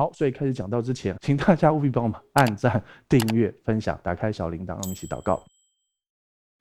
好，所以开始讲到之前，请大家务必帮我们按赞、订阅、分享、打开小铃铛，让我们一起祷告。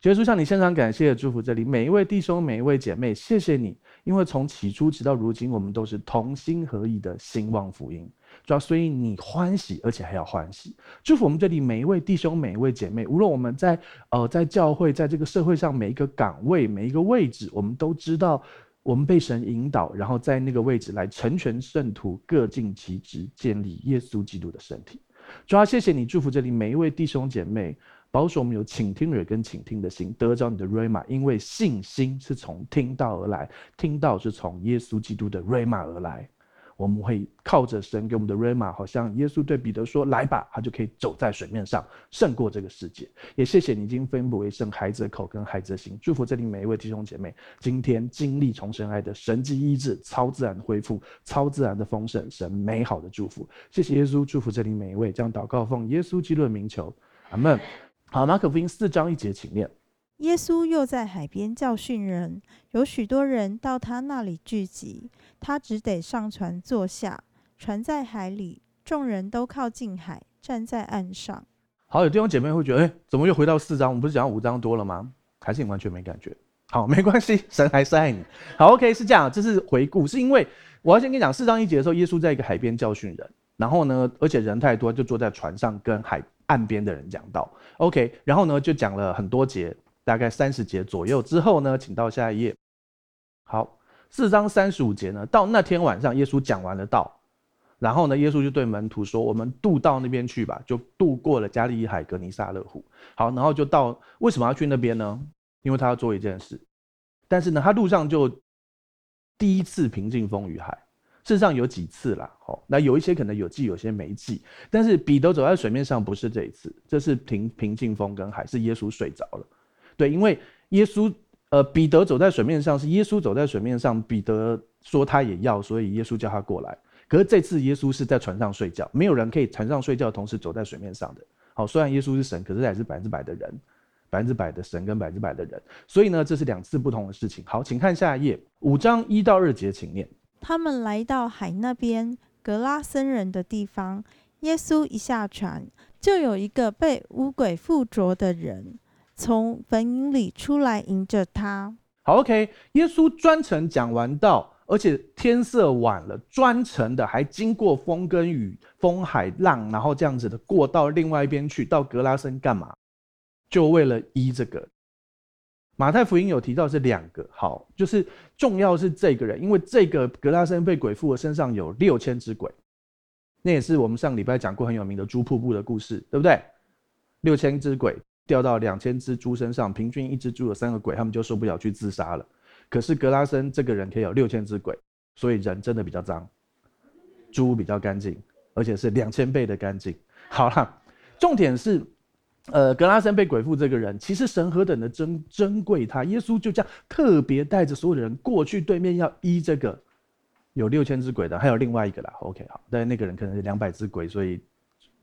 结束向你献上感谢，祝福这里每一位弟兄、每一位姐妹，谢谢你，因为从起初直到如今，我们都是同心合意的兴旺福音。主要所以你欢喜，而且还要欢喜。祝福我们这里每一位弟兄、每一位姐妹，无论我们在呃在教会，在这个社会上每一个岗位、每一个位置，我们都知道我们被神引导，然后在那个位置来成全圣徒，各尽其职，建立耶稣基督的身体。主要谢谢你，祝福这里每一位弟兄姐妹，保守我们有倾听耳跟倾听的心，得着你的瑞玛，因为信心是从听到而来，听到是从耶稣基督的瑞玛而来。我们会靠着神给我们的 Rhema，好像耶稣对彼得说：“来吧！”他就可以走在水面上，胜过这个世界。也谢谢你已经分不为圣孩子的口跟孩子的心，祝福这里每一位弟兄姐妹，今天经历重生爱的神迹医治、超自然的恢复、超自然的丰盛，神美好的祝福。谢谢耶稣，祝福这里每一位，将祷告奉耶稣基督的名求，阿门。好，马可福音四章一节，请念。耶稣又在海边教训人，有许多人到他那里聚集，他只得上船坐下，船在海里，众人都靠近海，站在岸上。好，有弟兄姐妹会觉得，哎，怎么又回到四章？我们不是讲五章多了吗？还是你完全没感觉？好，没关系，神还是爱你。好，OK，是这样，这是回顾，是因为我要先跟你讲，四章一节的时候，耶稣在一个海边教训人，然后呢，而且人太多，就坐在船上跟海岸边的人讲道。OK，然后呢，就讲了很多节。大概三十节左右之后呢，请到下一页。好，四章三十五节呢，到那天晚上，耶稣讲完了道，然后呢，耶稣就对门徒说：“我们渡到那边去吧。”就渡过了加利利海、格尼撒勒湖。好，然后就到，为什么要去那边呢？因为他要做一件事。但是呢，他路上就第一次平静风与海。事实上有几次啦，好，那有一些可能有记，有些没记。但是彼得走在水面上不是这一次，这是平平静风跟海，是耶稣睡着了。对，因为耶稣，呃，彼得走在水面上，是耶稣走在水面上，彼得说他也要，所以耶稣叫他过来。可是这次耶稣是在船上睡觉，没有人可以船上睡觉同时走在水面上的。好，虽然耶稣是神，可是他也是百分之百的人，百分之百的神跟百分之百的人，所以呢，这是两次不同的事情。好，请看下一页，五章一到二节，请念。他们来到海那边，格拉森人的地方，耶稣一下船，就有一个被污鬼附着的人。从坟茔里出来迎着他。好，OK。耶稣专程讲完道，而且天色晚了，专程的还经过风跟雨、风海浪，然后这样子的过到另外一边去，到格拉森干嘛？就为了医这个。马太福音有提到是两个，好，就是重要是这个人，因为这个格拉森被鬼附的身上有六千只鬼，那也是我们上礼拜讲过很有名的猪瀑布的故事，对不对？六千只鬼。掉到两千只猪身上，平均一只猪有三个鬼，他们就受不了去自杀了。可是格拉森这个人可以有六千只鬼，所以人真的比较脏，猪比较干净，而且是两千倍的干净。好了，重点是，呃，格拉森被鬼附这个人，其实神何等的珍珍贵他，耶稣就这样特别带着所有的人过去对面要医这个有六千只鬼的，还有另外一个啦。OK，好，但是那个人可能是两百只鬼，所以。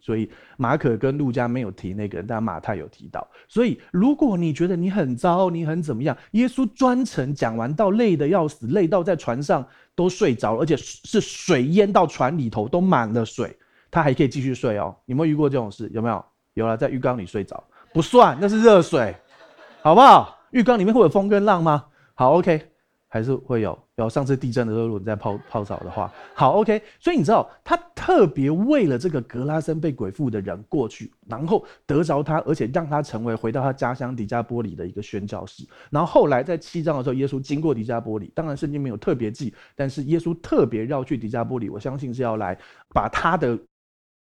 所以马可跟路加没有提那个人，但马太有提到。所以如果你觉得你很糟，你很怎么样，耶稣专程讲完到，累得要死，累到在船上都睡着，而且是水淹到船里头都满了水，他还可以继续睡哦。有没有遇过这种事？有没有？有了，在浴缸里睡着不算，那是热水，好不好？浴缸里面会有风跟浪吗？好，OK。还是会有，然后上次地震的时候，如果你在泡泡澡的话，好，OK。所以你知道，他特别为了这个格拉森被鬼附的人过去，然后得着他，而且让他成为回到他家乡迪加波里的一个宣教士。然后后来在七章的时候，耶稣经过迪加波里，当然圣经没有特别记，但是耶稣特别绕去迪加波里，我相信是要来把他的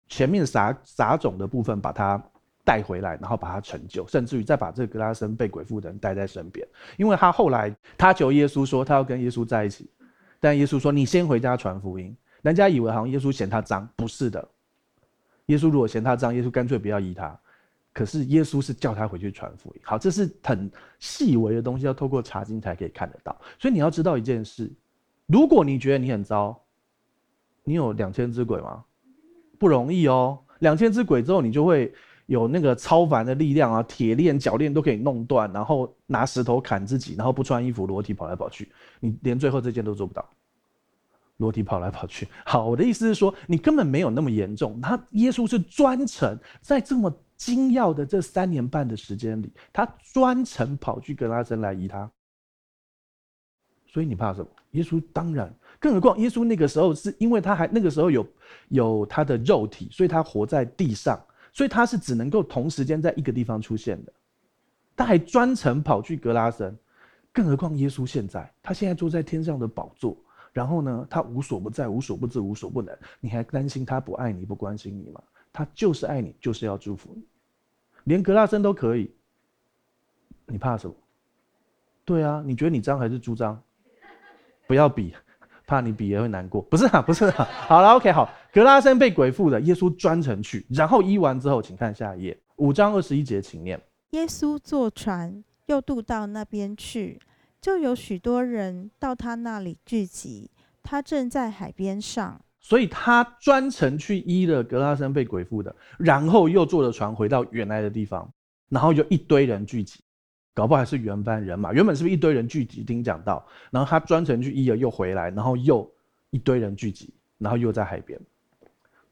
前面撒撒种的部分把它。带回来，然后把他成就，甚至于再把这个格拉森被鬼附的人带在身边，因为他后来他求耶稣说他要跟耶稣在一起，但耶稣说你先回家传福音。人家以为好像耶稣嫌他脏，不是的。耶稣如果嫌他脏，耶稣干脆不要医他。可是耶稣是叫他回去传福音。好，这是很细微的东西，要透过查经才可以看得到。所以你要知道一件事：如果你觉得你很糟，你有两千只鬼吗？不容易哦。两千只鬼之后，你就会。有那个超凡的力量啊，铁链、脚链都可以弄断，然后拿石头砍自己，然后不穿衣服裸体跑来跑去，你连最后这件都做不到。裸体跑来跑去。好，我的意思是说，你根本没有那么严重。他耶稣是专程在这么精要的这三年半的时间里，他专程跑去格拉森来医他。所以你怕什么？耶稣当然，更何况耶稣那个时候是因为他还那个时候有有他的肉体，所以他活在地上，所以他是只能够同时间在一个地方出现的。他还专程跑去格拉森，更何况耶稣现在，他现在坐在天上的宝座，然后呢，他无所不在、无所不知、无所不能，你还担心他不爱你、不关心你吗？他就是爱你，就是要祝福你，连格拉森都可以，你怕什么？对啊，你觉得你脏还是猪脏？不要比，怕你比也会难过。不是啊，不是啊。好了，OK，好。格拉森被鬼附的，耶稣专程去，然后医完之后，请看下一页，五章二十一节，请念。耶稣坐船又渡到那边去，就有许多人到他那里聚集。他正在海边上，所以他专程去医了格拉森被鬼附的，然后又坐着船回到原来的地方，然后就一堆人聚集。搞不好还是原班人马，原本是不是一堆人聚集听讲到，然后他专程去医了又回来，然后又一堆人聚集，然后又在海边，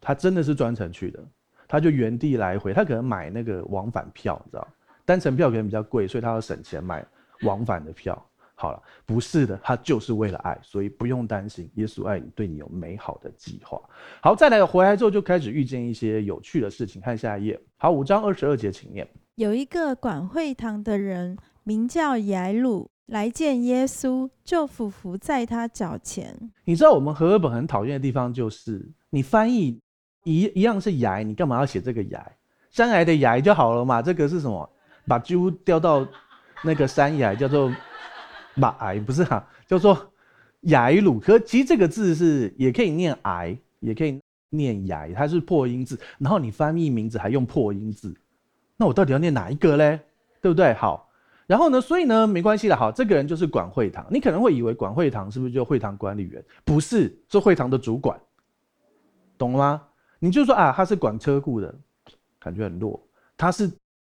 他真的是专程去的，他就原地来回，他可能买那个往返票，你知道，单程票可能比较贵，所以他要省钱买往返的票。好了，不是的，他就是为了爱，所以不用担心，耶稣爱你，对你有美好的计划。好，再来回来之后就开始遇见一些有趣的事情，看下一页。好，五章二十二节，请念。有一个管会堂的人，名叫耶鲁，来见耶稣，就俯伏在他脚前。你知道我们和合本很讨厌的地方，就是你翻译一一样是崖，你干嘛要写这个崖？山崖的崖就好了嘛。这个是什么？把猪掉到那个山崖，叫做马崖，不是啊？叫做崖鲁。可其实这个字是也可以念崖，也可以念崖，它是破音字。然后你翻译名字还用破音字。那我到底要念哪一个嘞？对不对？好，然后呢？所以呢，没关系的。好，这个人就是管会堂。你可能会以为管会堂是不是就会堂管理员？不是，是会堂的主管，懂了吗？你就说啊，他是管车库的，感觉很弱。他是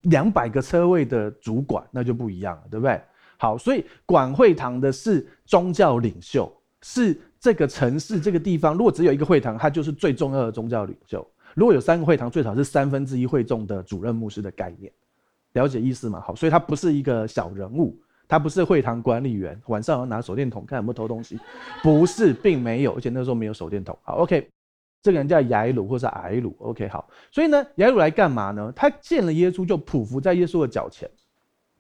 两百个车位的主管，那就不一样了，对不对？好，所以管会堂的是宗教领袖，是这个城市这个地方，如果只有一个会堂，他就是最重要的宗教领袖。如果有三个会堂，最少是三分之一会众的主任牧师的概念，了解意思吗？好，所以他不是一个小人物，他不是会堂管理员，晚上要拿手电筒看有没有偷东西，不是，并没有，而且那时候没有手电筒。好，OK，这个人叫雅鲁或是睚鲁，OK，好，所以呢，雅鲁来干嘛呢？他见了耶稣就匍匐在耶稣的脚前。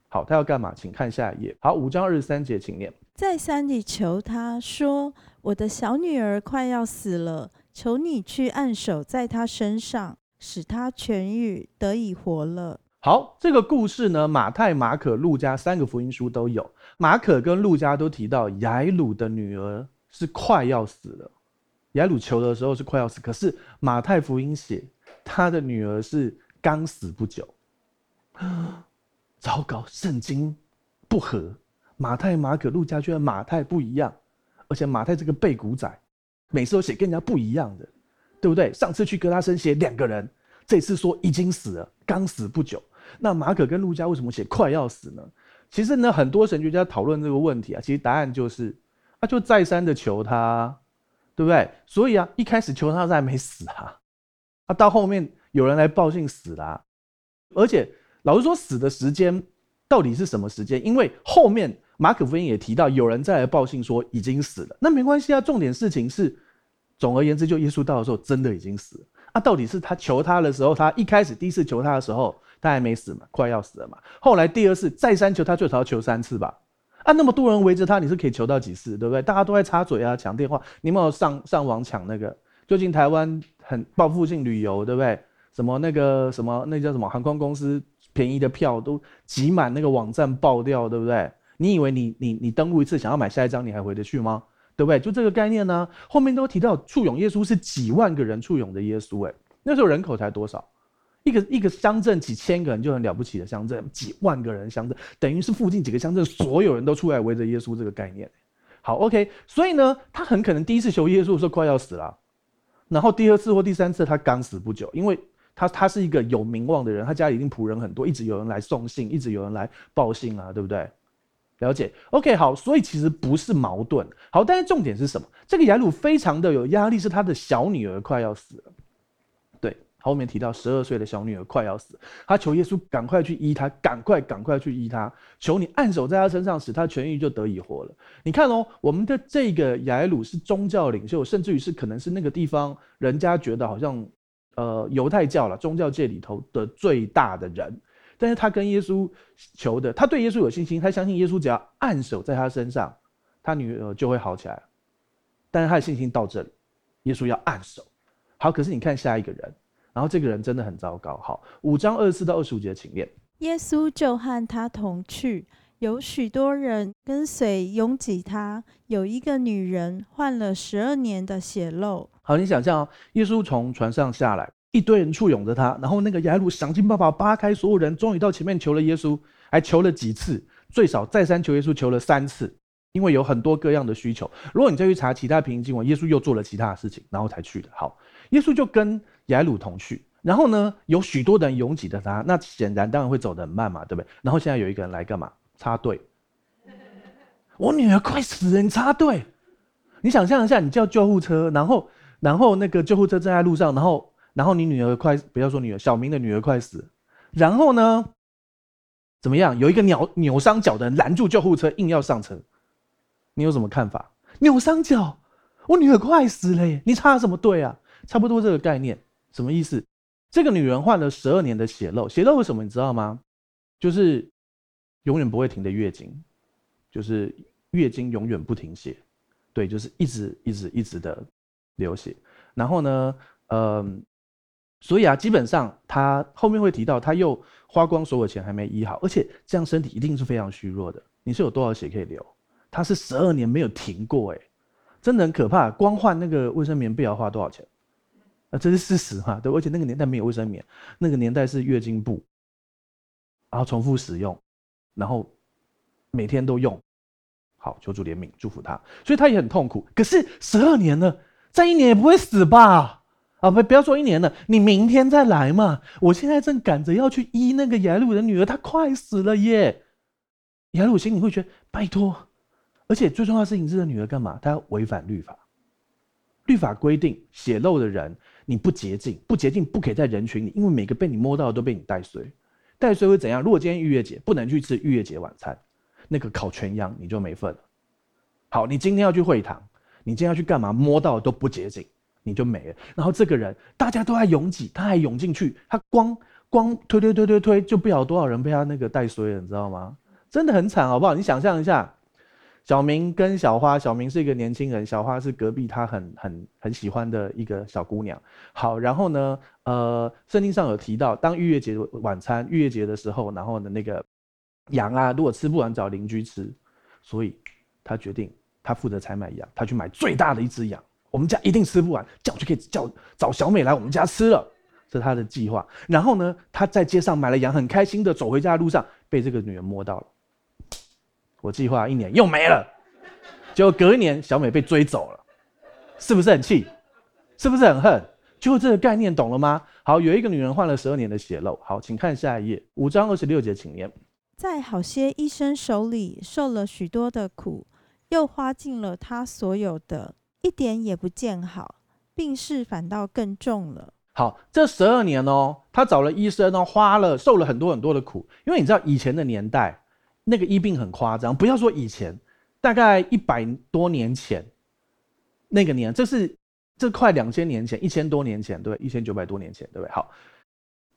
好，他要干嘛？请看下一页。好，五章二十三节，请念。再三地求他说：“我的小女儿快要死了。”求你去按手在她身上，使她痊愈，得以活了。好，这个故事呢，马太、马可、路加三个福音书都有。马可跟路加都提到雅鲁的女儿是快要死了。雅鲁求的时候是快要死，可是马太福音写他的女儿是刚死不久。糟糕，圣经不合。马太、马可、路加居然马太不一样，而且马太这个背骨仔。每次都写跟人家不一样的，对不对？上次去格拉森写两个人，这次说已经死了，刚死不久。那马可跟路加为什么写快要死呢？其实呢，很多神学家讨论这个问题啊，其实答案就是，他就再三的求他，对不对？所以啊，一开始求他，他还没死啊，啊，到后面有人来报信死了，而且老实说，死的时间到底是什么时间？因为后面。马可福音也提到，有人再来报信说已经死了，那没关系啊。重点事情是，总而言之，就耶稣到的时候真的已经死了。啊，到底是他求他的时候，他一开始第一次求他的时候，他还没死嘛，快要死了嘛。后来第二次再三求他，最少要求三次吧。啊，那么多人围着他，你是可以求到几次，对不对？大家都在插嘴啊，抢电话，你有没有上上网抢那个？最近台湾很报复性旅游，对不对？什么那个什么那叫什么航空公司便宜的票都挤满那个网站爆掉，对不对？你以为你你你登录一次想要买下一张你还回得去吗？对不对？就这个概念呢。后面都提到簇拥耶稣是几万个人簇拥的耶稣，诶，那时候人口才多少？一个一个乡镇几千个人就很了不起的乡镇，几万个人乡镇等于是附近几个乡镇所有人都出来围着耶稣这个概念。好，OK，所以呢，他很可能第一次求耶稣的时候快要死了，然后第二次或第三次他刚死不久，因为他他是一个有名望的人，他家里一定仆人很多，一直有人来送信，一直有人来报信啊，对不对？了解？OK，好，所以其实不是矛盾。好，但是重点是什么？这个雅鲁非常的有压力，是他的小女儿快要死了。后面提到十二岁的小女儿快要死，他求耶稣赶快去医她，赶快赶快去医她，求你按手在她身上，使她痊愈，就得以活了。你看哦，我们的这个雅鲁是宗教领袖，甚至于是可能是那个地方人家觉得好像呃犹太教了宗教界里头的最大的人。但是他跟耶稣求的，他对耶稣有信心，他相信耶稣只要按手在他身上，他女儿就会好起来。但是他的信心到这里，耶稣要按手。好，可是你看下一个人，然后这个人真的很糟糕。好，五章二十四到二十五节，请念。耶稣就和他同去，有许多人跟随拥挤他。有一个女人患了十二年的血漏。好，你想象哦，耶稣从船上下来。一堆人簇拥着他，然后那个雅鲁想尽办法扒开所有人，终于到前面求了耶稣，还求了几次，最少再三求耶稣，求了三次，因为有很多各样的需求。如果你再去查其他平行经文，耶稣又做了其他的事情，然后才去的。好，耶稣就跟雅鲁同去，然后呢，有许多人拥挤着他，那显然当然会走得很慢嘛，对不对？然后现在有一个人来干嘛？插队。我女儿快死了，你插队？你想象一下，你叫救护车，然后然后那个救护车正在路上，然后。然后你女儿快，不要说女儿，小明的女儿快死。然后呢，怎么样？有一个扭扭伤脚的人拦住救护车，硬要上车。你有什么看法？扭伤脚，我女儿快死了耶！你插什么队啊？差不多这个概念，什么意思？这个女人患了十二年的血漏，血漏为什么？你知道吗？就是永远不会停的月经，就是月经永远不停血，对，就是一直一直一直的流血。然后呢，嗯。所以啊，基本上他后面会提到，他又花光所有钱还没医好，而且这样身体一定是非常虚弱的。你是有多少血可以流？他是十二年没有停过，诶，真的很可怕。光换那个卫生棉被要花多少钱？啊，这是事实哈？对，而且那个年代没有卫生棉，那个年代是月经布，然后重复使用，然后每天都用。好，求主怜悯，祝福他。所以他也很痛苦。可是十二年了，再一年也不会死吧？啊，不，不要说一年了，你明天再来嘛。我现在正赶着要去医那个雅鲁的女儿，她快死了耶。雅鲁心里会觉得拜托，而且最重要的事情是，这个女儿干嘛？她要违反律法。律法规定，血漏的人你不洁净，不洁净不可以在人群里，因为每个被你摸到的都被你带衰。带衰会怎样？如果今天逾越节不能去吃逾越节晚餐，那个烤全羊你就没份了。好，你今天要去会堂，你今天要去干嘛？摸到的都不洁净。你就没了。然后这个人大家都在拥挤，他还涌进去，他光光推推推推推，就不晓得多少人被他那个带衰了，你知道吗？真的很惨，好不好？你想象一下，小明跟小花，小明是一个年轻人，小花是隔壁他很很很喜欢的一个小姑娘。好，然后呢，呃，圣经上有提到，当逾越节晚餐，逾越节的时候，然后呢，那个羊啊，如果吃不完找邻居吃，所以他决定他负责采买羊，他去买最大的一只羊。我们家一定吃不完，叫就可以叫找小美来我们家吃了，这是他的计划。然后呢，他在街上买了羊，很开心的走回家的路上，被这个女人摸到了。我计划一年又没了，结果隔一年小美被追走了，是不是很气？是不是很恨？就这个概念懂了吗？好，有一个女人患了十二年的血漏。好，请看下一页，五章二十六节，请念。在好些医生手里受了许多的苦，又花尽了他所有的。一点也不见好，病势反倒更重了。好，这十二年哦，他找了医生哦，花了受了很多很多的苦。因为你知道以前的年代，那个医病很夸张。不要说以前，大概一百多年前，那个年，这是这快两千年前，一千多年前，对，一千九百多年前，对不对？好，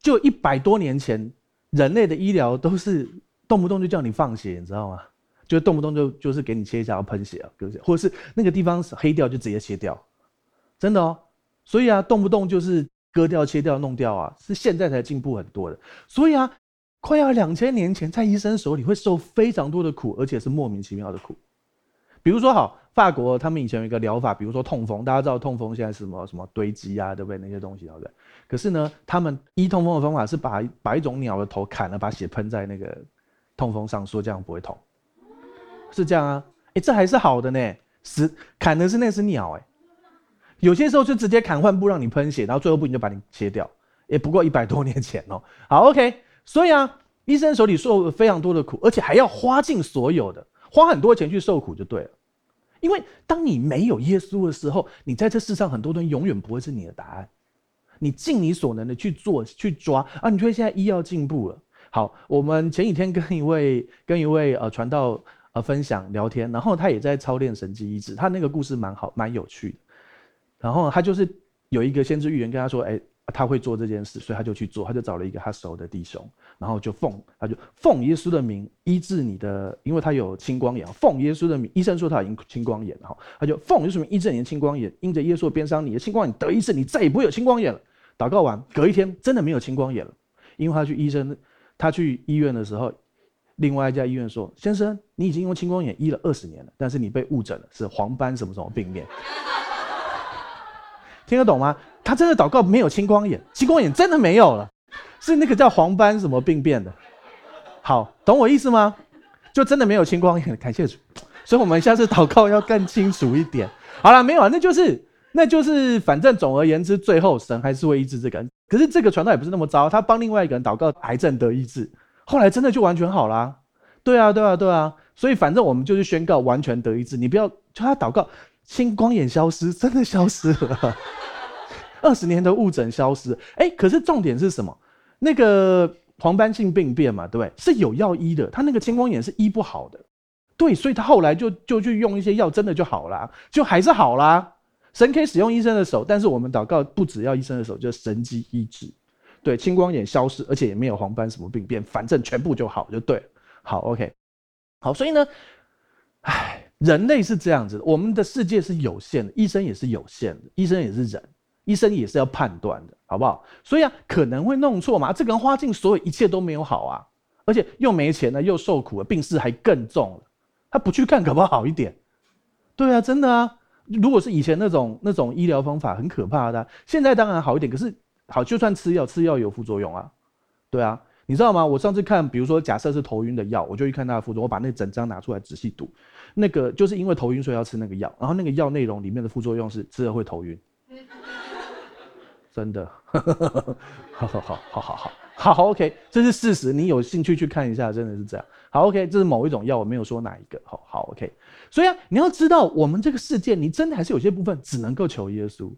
就一百多年前，人类的医疗都是动不动就叫你放血，你知道吗？就动不动就就是给你切一下要喷血啊，或者是那个地方黑掉就直接切掉，真的哦。所以啊，动不动就是割掉、切掉、弄掉啊，是现在才进步很多的。所以啊，快要两千年前在医生手里会受非常多的苦，而且是莫名其妙的苦。比如说，好，法国他们以前有一个疗法，比如说痛风，大家知道痛风现在是什么什么堆积啊，对不对？那些东西，对不对？可是呢，他们医痛风的方法是把把一种鸟的头砍了，把血喷在那个痛风上，说这样不会痛。是这样啊，哎、欸，这还是好的呢。死砍的是那只鸟，哎，有些时候就直接砍换部让你喷血，然后最后不行就把你切掉。也不过一百多年前哦。好，OK。所以啊，医生手里受了非常多的苦，而且还要花尽所有的，花很多钱去受苦就对了。因为当你没有耶稣的时候，你在这世上很多东西永远不会是你的答案。你尽你所能的去做、去抓啊！你觉得现在医药进步了。好，我们前几天跟一位跟一位呃传道呃分享聊天，然后他也在操练神迹医治，他那个故事蛮好、蛮有趣的。然后他就是有一个先知预言跟他说：“哎。”他会做这件事，所以他就去做，他就找了一个他熟的弟兄，然后就奉，他就奉耶稣的名医治你的，因为他有青光眼，奉耶稣的名，医生说他已经青光眼了，哈，他就奉耶稣的名医治你的青光眼，因着耶稣的鞭伤，你的青光眼得医治，你再也不会有青光眼了。祷告完，隔一天真的没有青光眼了，因为他去医生，他去医院的时候，另外一家医院说，先生，你已经用青光眼医了二十年了，但是你被误诊了，是黄斑什么什么病变，听得懂吗？他真的祷告没有青光眼，青光眼真的没有了，是那个叫黄斑什么病变的。好，懂我意思吗？就真的没有青光眼，感谢主。所以我们下次祷告要更清楚一点。好了，没有啊，那就是那就是，反正总而言之，最后神还是会医治这个人。可是这个传道也不是那么糟，他帮另外一个人祷告，癌症得医治，后来真的就完全好啦。对啊，对啊，对啊。所以反正我们就是宣告完全得医治，你不要叫他祷告，青光眼消失，真的消失了。二十年的误诊消失，哎、可是重点是什么？那个黄斑性病变嘛，对不对？是有药医的，他那个青光眼是医不好的，对，所以他后来就就去用一些药，真的就好了，就还是好啦。神可以使用医生的手，但是我们祷告不只要医生的手，就是神迹医治，对，青光眼消失，而且也没有黄斑什么病变，反正全部就好，就对。好，OK，好，所以呢，哎，人类是这样子，我们的世界是有限的，医生也是有限的，医生也是人。医生也是要判断的，好不好？所以啊，可能会弄错嘛。这个人花尽所有一切都没有好啊，而且又没钱了，又受苦了，病势还更重了。他不去看，可不好一点？对啊，真的啊。如果是以前那种那种医疗方法，很可怕的。现在当然好一点，可是好，就算吃药，吃药有副作用啊。对啊，你知道吗？我上次看，比如说假设是头晕的药，我就去看它的副作用，我把那整张拿出来仔细读。那个就是因为头晕，所以要吃那个药。然后那个药内容里面的副作用是吃了会头晕。真的，好好好好好好好，OK，这是事实，你有兴趣去看一下，真的是这样。好，OK，这是某一种药，我没有说哪一个。好，好，OK。所以啊，你要知道，我们这个世界，你真的还是有些部分只能够求耶稣。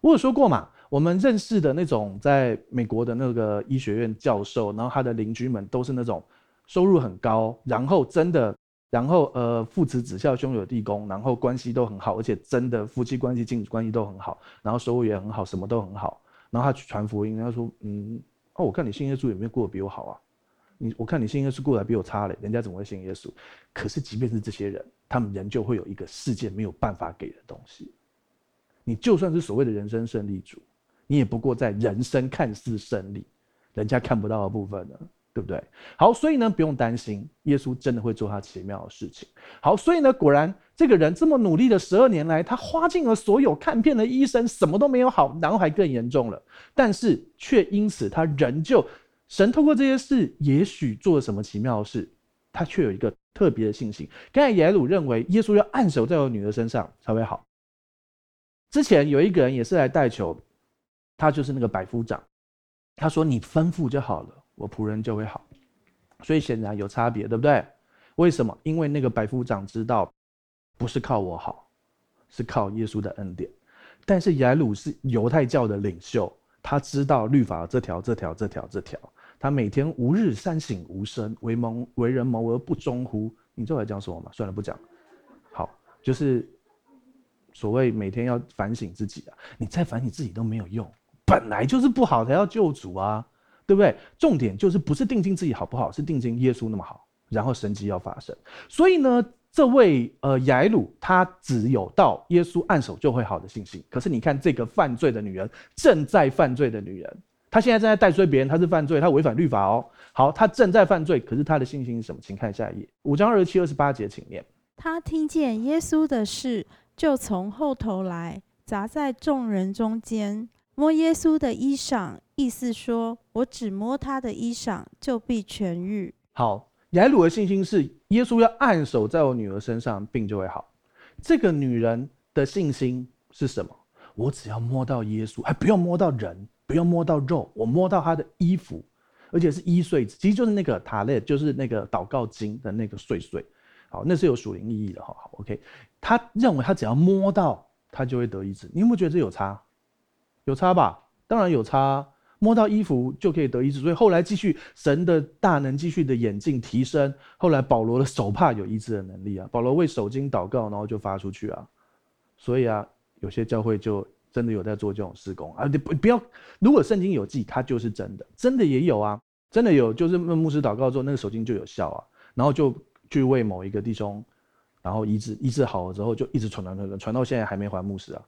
我有说过嘛，我们认识的那种在美国的那个医学院教授，然后他的邻居们都是那种收入很高，然后真的。然后呃，父慈子孝，兄友弟恭，然后关系都很好，而且真的夫妻关系、亲子关系都很好，然后收入也很好，什么都很好。然后他去传福音，他说：“嗯，哦，我看你信耶稣有没有过得比我好啊？你我看你信耶稣过得比我差嘞，人家怎么会信耶稣？可是即便是这些人，他们仍旧会有一个世界没有办法给的东西。你就算是所谓的人生胜利组，你也不过在人生看似胜利，人家看不到的部分呢。”对不对？好，所以呢，不用担心，耶稣真的会做他奇妙的事情。好，所以呢，果然这个人这么努力的十二年来，他花尽了所有看遍的医生，什么都没有好，然后还更严重了。但是却因此，他仍旧神透过这些事，也许做了什么奇妙的事，他却有一个特别的信心。刚才耶鲁认为耶稣要按手在我女儿身上才会好。之前有一个人也是来代求，他就是那个百夫长，他说：“你吩咐就好了。”我仆人就会好，所以显然有差别，对不对？为什么？因为那个百夫长知道，不是靠我好，是靠耶稣的恩典。但是雅鲁是犹太教的领袖，他知道律法这条、这条、这条、这条。他每天吾日三省吾身，为蒙为人谋而不忠乎？你知道我讲什么吗？算了，不讲。好，就是所谓每天要反省自己啊！你再反省自己都没有用，本来就是不好才要救主啊！对不对？重点就是不是定睛自己好不好，是定睛耶稣那么好，然后神迹要发生。所以呢，这位呃雅鲁他只有到耶稣按手就会好的信心。可是你看这个犯罪的女人，正在犯罪的女人，她现在正在带罪别人，她是犯罪，她违反律法哦。好，她正在犯罪，可是她的信心是什么？请看下一页，五章二十七、二十八节，请念。她听见耶稣的事，就从后头来，砸在众人中间。摸耶稣的衣裳，意思说，我只摸他的衣裳，就必痊愈。好，雅鲁的信心是耶稣要按手在我女儿身上，病就会好。这个女人的信心是什么？我只要摸到耶稣，还不用摸到人，不用摸到肉，我摸到他的衣服，而且是一穗子，其实就是那个塔勒，就是那个祷告经的那个碎碎。好，那是有属灵意义的哈。好，OK，他认为他只要摸到，他就会得医治。你有没有觉得这有差？有差吧？当然有差。摸到衣服就可以得医治，所以后来继续神的大能继续的演进提升。后来保罗的手帕有医治的能力啊，保罗为手经祷告，然后就发出去啊。所以啊，有些教会就真的有在做这种事工啊。你不不要，如果圣经有记，它就是真的，真的也有啊，真的有，就是牧师祷告之后，那个手经就有效啊，然后就去为某一个弟兄，然后医治医治好了之后，就一直传传传传传到现在还没还牧师啊。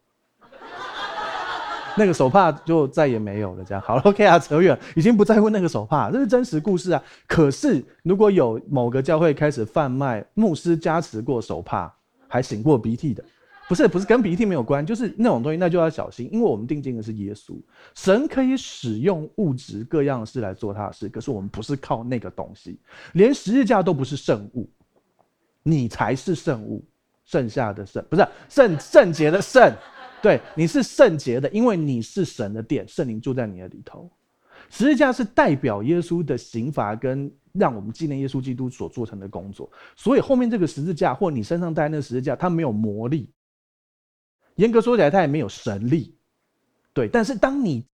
那个手帕就再也没有了，这样好了，OK 啊，扯远，已经不在乎那个手帕，这是真实故事啊。可是如果有某个教会开始贩卖牧师加持过手帕，还擤过鼻涕的，不是不是跟鼻涕没有关，就是那种东西，那就要小心，因为我们定睛的是耶稣，神可以使用物质各样的事来做他的事，可是我们不是靠那个东西，连十字架都不是圣物，你才是圣物，剩下的圣不是圣圣洁的圣。对，你是圣洁的，因为你是神的殿，圣灵住在你的里头。十字架是代表耶稣的刑罚，跟让我们纪念耶稣基督所做成的工作。所以后面这个十字架，或你身上带那个十字架，它没有魔力。严格说起来，它也没有神力。对，但是当你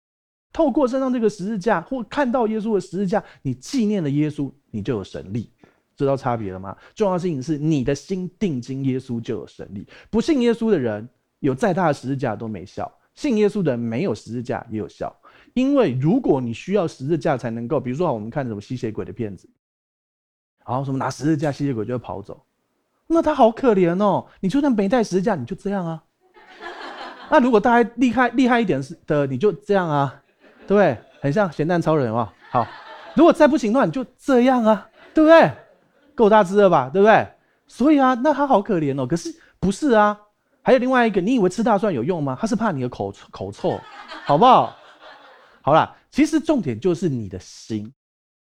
透过身上这个十字架，或看到耶稣的十字架，你纪念了耶稣，你就有神力。知道差别了吗？重要的事情是你的心定睛耶稣，就有神力。不信耶稣的人。有再大的十字架都没效，信耶稣的人没有十字架也有效，因为如果你需要十字架才能够，比如说我们看什么吸血鬼的片子，然后什么拿十字架吸血鬼就会跑走，那他好可怜哦。你就算没带十字架，你就这样啊。那如果大家厉害厉害一点是的，你就这样啊，对不对？很像咸蛋超人哦。好，如果再不行的话，你就这样啊，对不对？够大只了吧，对不对？所以啊，那他好可怜哦。可是不是啊。还有另外一个，你以为吃大蒜有用吗？他是怕你的口口臭，好不好？好啦，其实重点就是你的心，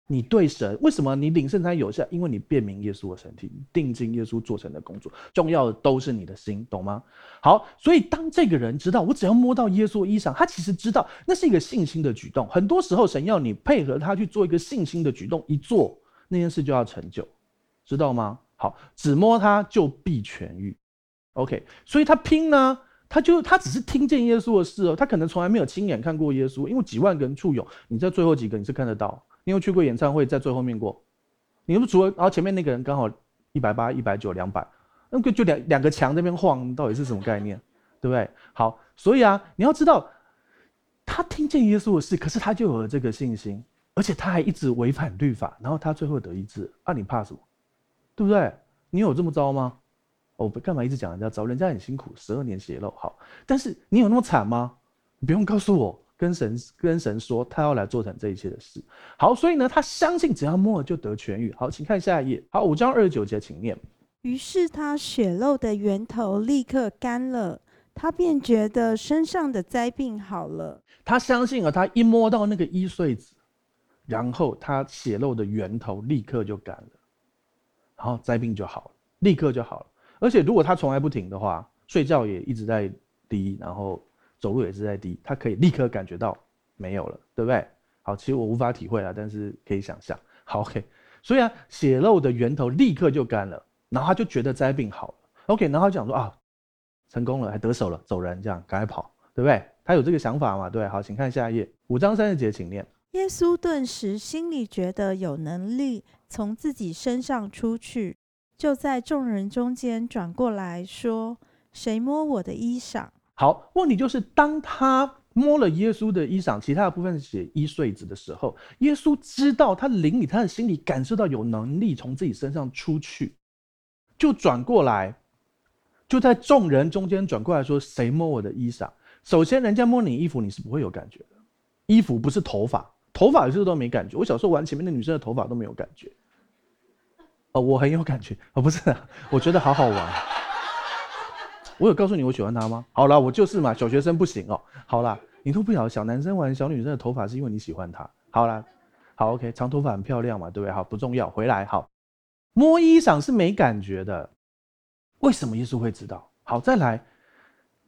你对神为什么你领圣餐有效？因为你辨明耶稣的身体，定睛耶稣做成的工作，重要的都是你的心，懂吗？好，所以当这个人知道，我只要摸到耶稣衣裳，他其实知道那是一个信心的举动。很多时候，神要你配合他去做一个信心的举动，一做那件事就要成就，知道吗？好，只摸他就必痊愈。OK，所以他拼呢，他就他只是听见耶稣的事哦，他可能从来没有亲眼看过耶稣，因为几万个人簇拥，你在最后几个你是看得到，你有去过演唱会在最后面过，你不除了然后前面那个人刚好一百八、一百九、两百，那个就两两个墙那边晃，到底是什么概念，对不对？好，所以啊，你要知道，他听见耶稣的事，可是他就有了这个信心，而且他还一直违反律法，然后他最后得医治，啊，你怕什么？对不对？你有这么糟吗？我、哦、干嘛一直讲人家糟？人家很辛苦，十二年血肉好，但是你有那么惨吗？你不用告诉我，跟神跟神说，他要来做成这一切的事。好，所以呢，他相信只要摸了就得痊愈。好，请看下一页。好，五章二十九节，请念。于是他血漏的源头立刻干了，他便觉得身上的灾病好了。他相信啊，他一摸到那个衣穗子，然后他血漏的源头立刻就干了，然后灾病就好了，立刻就好了。而且，如果他从来不停的话，睡觉也一直在滴，然后走路也是在滴，他可以立刻感觉到没有了，对不对？好，其实我无法体会啊，但是可以想象。好，OK。所以啊，血漏的源头立刻就干了，然后他就觉得灾病好了。OK，然后他讲说啊，成功了，还得手了，走人，这样赶快跑，对不对？他有这个想法嘛？对，好，请看下一页，五章三十节，请念。耶稣顿时心里觉得有能力从自己身上出去。就在众人中间转过来说：“谁摸我的衣裳？”好，问题就是当他摸了耶稣的衣裳，其他的部分写衣穗子的时候，耶稣知道他灵里、他的心里感受到有能力从自己身上出去，就转过来，就在众人中间转过来说：“谁摸我的衣裳？”首先，人家摸你衣服，你是不会有感觉的。衣服不是头发，头发有时候都没感觉。我小时候玩前面的女生的头发都没有感觉。哦，我很有感觉哦，不是，我觉得好好玩。我有告诉你我喜欢他吗？好啦，我就是嘛，小学生不行哦。好啦，你都不晓得小男生玩小女生的头发是因为你喜欢他。好啦，好 OK，长头发很漂亮嘛，对不对？好，不重要，回来好。摸衣裳是没感觉的，为什么耶稣会知道？好，再来，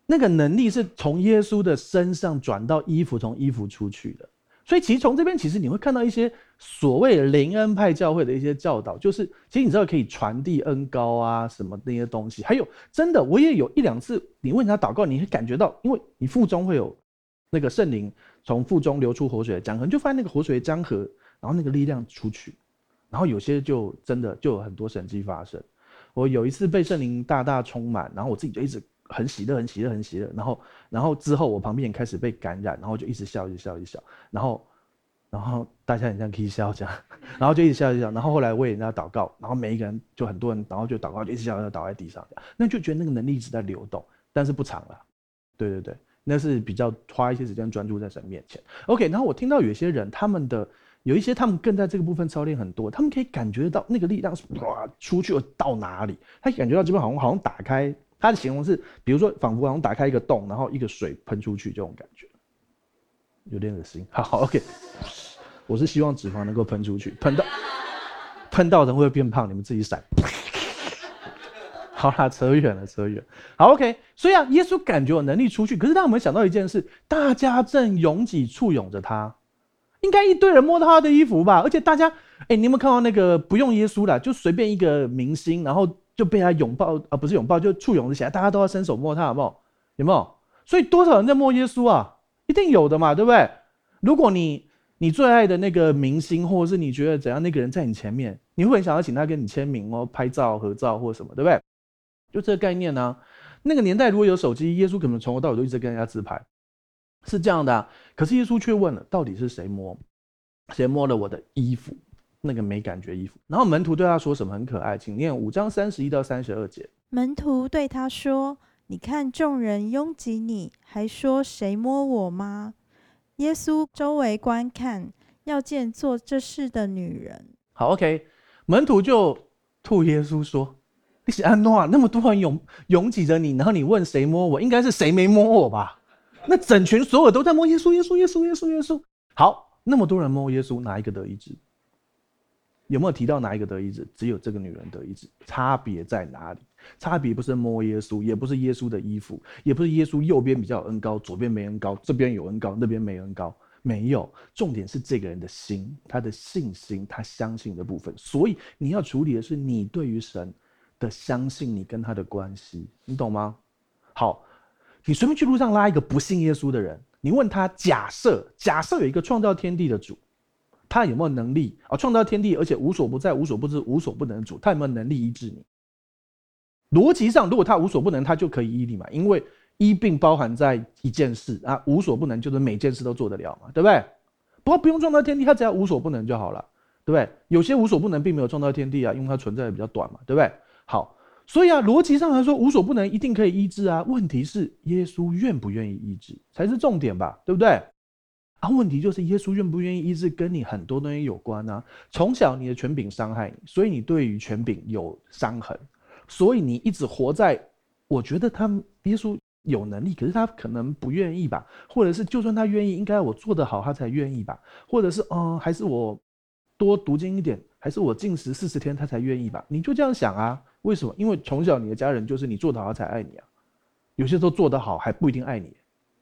那个能力是从耶稣的身上转到衣服，从衣服出去的。所以其实从这边，其实你会看到一些所谓灵恩派教会的一些教导，就是其实你知道可以传递恩膏啊什么那些东西。还有真的，我也有一两次，你问他祷告，你会感觉到，因为你腹中会有那个圣灵从腹中流出活水的江河，你就发现那个活水的江河，然后那个力量出去，然后有些就真的就有很多神迹发生。我有一次被圣灵大大充满，然后我自己就一直。很喜乐，很喜乐，很喜乐。然后，然后之后我旁边也开始被感染，然后就一直笑，一直笑，一直笑。然后，然后大家很像可以笑这样，然后就一直笑，一直笑。然后后来为人家祷告，然后每一个人就很多人，然后就祷告，就一直笑，就倒在地上。那就觉得那个能力一直在流动，但是不长了。对对对，那是比较花一些时间专注在神面前。OK，然后我听到有些人他们的有一些他们更在这个部分操练很多，他们可以感觉到那个力量是哇出去了到哪里，他感觉到这边好像好像打开。他的形容是，比如说，仿佛好像打开一个洞，然后一个水喷出去这种感觉，有点恶心。好，OK，我是希望脂肪能够喷出去，喷到喷到人会变胖，你们自己闪。好啦，扯远了，扯远。好，OK，所以啊，耶稣感觉有能力出去，可是当我们想到一件事，大家正拥挤簇拥着他，应该一堆人摸到他的衣服吧？而且大家，哎、你有没有看到那个不用耶稣的，就随便一个明星，然后。就被他拥抱啊，不是拥抱，就簇拥着起来，大家都要伸手摸他，有没有？有没有？所以多少人在摸耶稣啊？一定有的嘛，对不对？如果你你最爱的那个明星，或者是你觉得怎样那个人在你前面，你会很想要请他跟你签名哦，拍照、合照或什么，对不对？就这个概念呢、那个年代如果有手机，耶稣可能从头到尾都一直跟人家自拍，是这样的、啊。可是耶稣却问了，到底是谁摸？谁摸了我的衣服？那个没感觉衣服，然后门徒对他说什么很可爱，请念五章三十一到三十二节。门徒对他说：“你看众人拥挤你，还说谁摸我吗？”耶稣周围观看，要见做这事的女人。好，OK，门徒就吐耶稣说：“你是安诺啊，那么多人拥拥挤着你，然后你问谁摸我？应该是谁没摸我吧？那整群所有都在摸耶稣，耶稣，耶稣，耶稣，耶稣。好，那么多人摸耶稣，哪一个得医治？”有没有提到哪一个得医治？只有这个女人得医治，差别在哪里？差别不是摸耶稣，也不是耶稣的衣服，也不是耶稣右边比较恩高，左边没恩高，这边有恩高，那边没恩高，没有。重点是这个人的心，他的信心，他相信的部分。所以你要处理的是你对于神的相信，你跟他的关系，你懂吗？好，你随便去路上拉一个不信耶稣的人，你问他：假设，假设有一个创造天地的主。他有没有能力啊？创造天地，而且无所不在、无所不知、无所不能的主，他有没有能力医治你？逻辑上，如果他无所不能，他就可以医你嘛？因为医病包含在一件事啊，无所不能就是每件事都做得了嘛，对不对？不过不用创造天地，他只要无所不能就好了，对不对？有些无所不能并没有创造天地啊，因为它存在的比较短嘛，对不对？好，所以啊，逻辑上来说，无所不能一定可以医治啊。问题是耶稣愿不愿意医治才是重点吧，对不对？啊，问题就是耶稣愿不愿意医治，跟你很多东西有关啊。从小你的权柄伤害你，所以你对于权柄有伤痕，所以你一直活在，我觉得他耶稣有能力，可是他可能不愿意吧，或者是就算他愿意，应该我做得好他才愿意吧，或者是嗯，还是我多读经一点，还是我禁食四十天他才愿意吧？你就这样想啊？为什么？因为从小你的家人就是你做得好他才爱你啊，有些时候做得好还不一定爱你，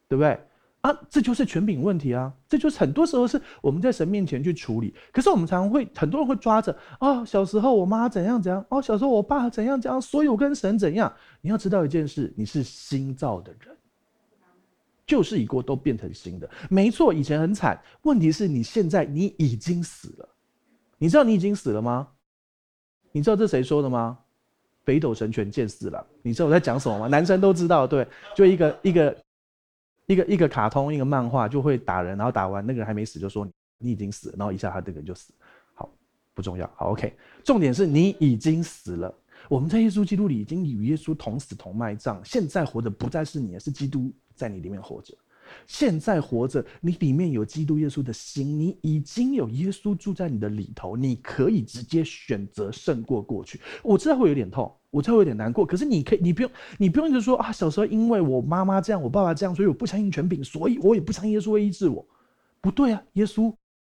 对不对？啊，这就是权柄问题啊！这就是很多时候是我们在神面前去处理，可是我们常常会很多人会抓着啊、小时候我妈怎样怎样，哦，小时候我爸怎样怎样，所以我跟神怎样。你要知道一件事，你是新造的人，旧事已过，都变成新的。没错，以前很惨，问题是你现在你已经死了。你知道你已经死了吗？你知道这谁说的吗？北斗神拳见死了。你知道我在讲什么吗？男生都知道，对，就一个一个。一个一个卡通，一个漫画就会打人，然后打完那个人还没死，就说你已经死了，然后一下他这个人就死。好，不重要。好，OK，重点是你已经死了。我们在耶稣基督里已经与耶稣同死同埋葬，现在活的不再是你，是基督在你里面活着。现在活着，你里面有基督耶稣的心，你已经有耶稣住在你的里头，你可以直接选择胜过过去。我知道会有点痛，我知道会有点难过，可是你可以，你不用，你不用一直说啊，小时候因为我妈妈这样，我爸爸这样，所以我不相信权柄，所以我也不相信耶稣会医治我。不对啊，耶稣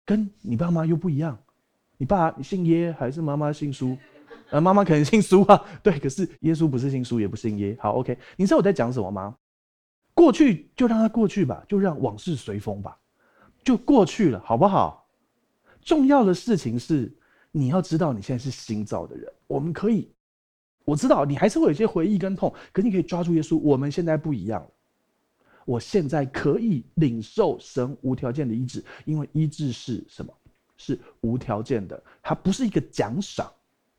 跟你爸妈又不一样，你爸你姓耶还是妈妈姓苏？呃，妈妈可能姓苏啊，对，可是耶稣不是姓苏，也不姓耶。好，OK，你知道我在讲什么吗？过去就让它过去吧，就让往事随风吧。就过去了，好不好？重要的事情是，你要知道你现在是新造的人。我们可以，我知道你还是会有些回忆跟痛，可你可以抓住耶稣。我们现在不一样了，我现在可以领受神无条件的医治，因为医治是什么？是无条件的，它不是一个奖赏，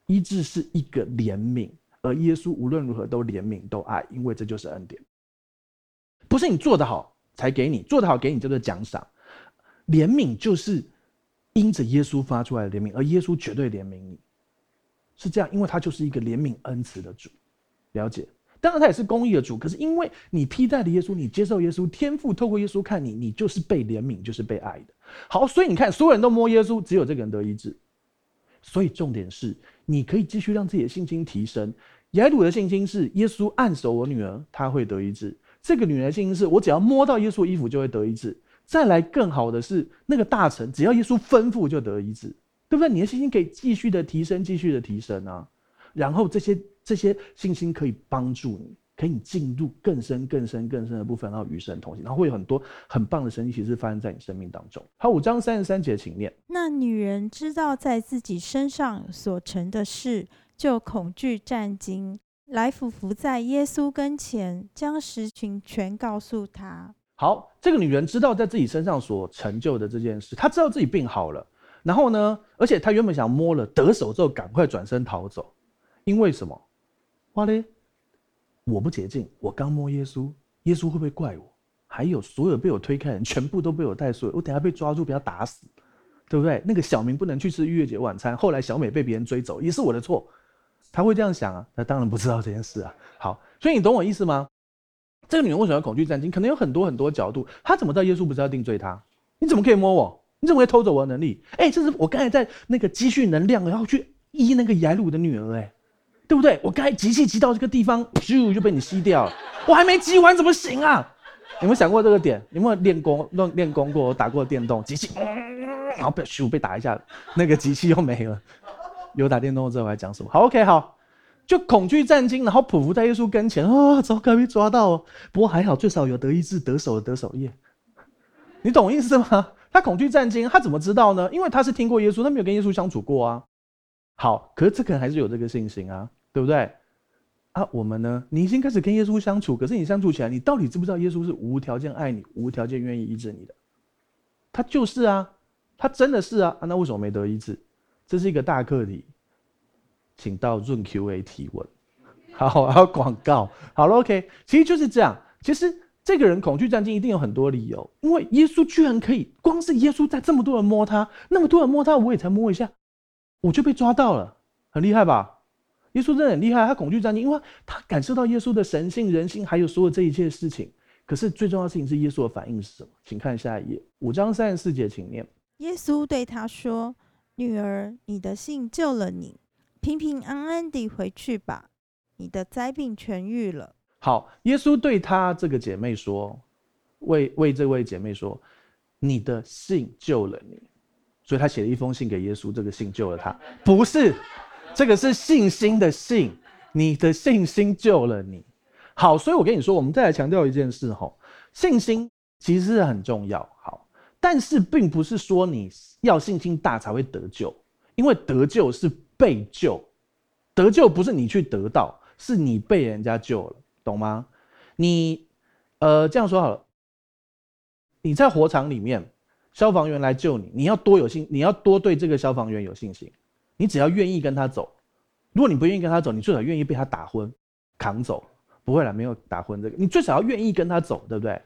医治是一个怜悯，而耶稣无论如何都怜悯都爱，因为这就是恩典，不是你做得好才给你，做得好给你叫做奖赏，怜悯就是因着耶稣发出来的怜悯，而耶稣绝对怜悯你，是这样，因为他就是一个怜悯恩慈的主，了解。当然，他也是公义的主。可是，因为你披戴了耶稣，你接受耶稣，天父透过耶稣看你，你就是被怜悯，就是被爱的。好，所以你看，所有人都摸耶稣，只有这个人得医治。所以重点是，你可以继续让自己的信心提升。雅鲁的信心是耶稣按手我女儿，她会得医治。这个女人的信心是我只要摸到耶稣的衣服就会得医治。再来更好的是，那个大臣只要耶稣吩咐就得医治，对不对？你的信心可以继续的提升，继续的提升啊。然后这些。这些信心可以帮助你，可以进入更深、更深、更深的部分，然后与神同行，然后会有很多很棒的神奇事发生在你生命当中。好，五章三十三节，请念。那女人知道在自己身上所成的事，就恐惧战惊，来俯伏在耶稣跟前，将实情全告诉他。好，这个女人知道在自己身上所成就的这件事，她知道自己病好了，然后呢，而且她原本想摸了得手之后赶快转身逃走，因为什么？哇嘞！我不洁净，我刚摸耶稣，耶稣会不会怪我？还有所有被我推开的人，全部都被我带错。我等下被抓住，被他打死，对不对？那个小明不能去吃逾越节晚餐，后来小美被别人追走，也是我的错。他会这样想啊？他当然不知道这件事啊。好，所以你懂我意思吗？这个女人为什么要恐惧战惊？可能有很多很多角度。她怎么知道耶稣不是要定罪她？你怎么可以摸我？你怎么可以偷走我的能力？哎，这是我刚才在那个积蓄能量，然后去医那个雅鲁的女儿，哎。对不对？我刚才集气集到这个地方，咻就被你吸掉了。我还没集完，怎么行啊？有没有想过这个点？有没有练功练练功过？打过电动，集气，然后被咻被打一下，那个集气又没了。有打电动之后还讲什么？好，OK，好，就恐惧战惊，然后匍匐在耶稣跟前啊，糟糕，被抓到哦。不过还好，最少有得医治得手的得手耶。你懂意思吗？他恐惧战惊，他怎么知道呢？因为他是听过耶稣，他没有跟耶稣相处过啊。好，可是这个人还是有这个信心啊。对不对？啊，我们呢？你已经开始跟耶稣相处，可是你相处起来，你到底知不知道耶稣是无条件爱你、无条件愿意医治你的？他就是啊，他真的是啊，啊，那为什么没得医治？这是一个大课题，请到润 Q&A 提问。好，还有广告。好了，OK，其实就是这样。其实这个人恐惧战惊一定有很多理由，因为耶稣居然可以，光是耶稣在这么多人摸他，那么多人摸他，我也才摸一下，我就被抓到了，很厉害吧？耶稣真的很厉害，他恐惧战惊，因为他感受到耶稣的神性、人性，还有所有这一切事情。可是最重要的事情是耶稣的反应是什么？请看下一页，五章三十四节，请念。耶稣对他说：“女儿，你的信救了你，平平安安地回去吧，你的灾病痊愈了。”好，耶稣对他这个姐妹说：“为为这位姐妹说，你的信救了你。”所以他写了一封信给耶稣，这个信救了他，不是。这个是信心的信，你的信心救了你。好，所以我跟你说，我们再来强调一件事吼，信心其实是很重要。好，但是并不是说你要信心大才会得救，因为得救是被救，得救不是你去得到，是你被人家救了，懂吗？你呃这样说好了，你在火场里面，消防员来救你，你要多有信，你要多对这个消防员有信心。你只要愿意跟他走，如果你不愿意跟他走，你最少愿意被他打昏、扛走。不会啦，没有打昏这个，你最少要愿意跟他走，对不对？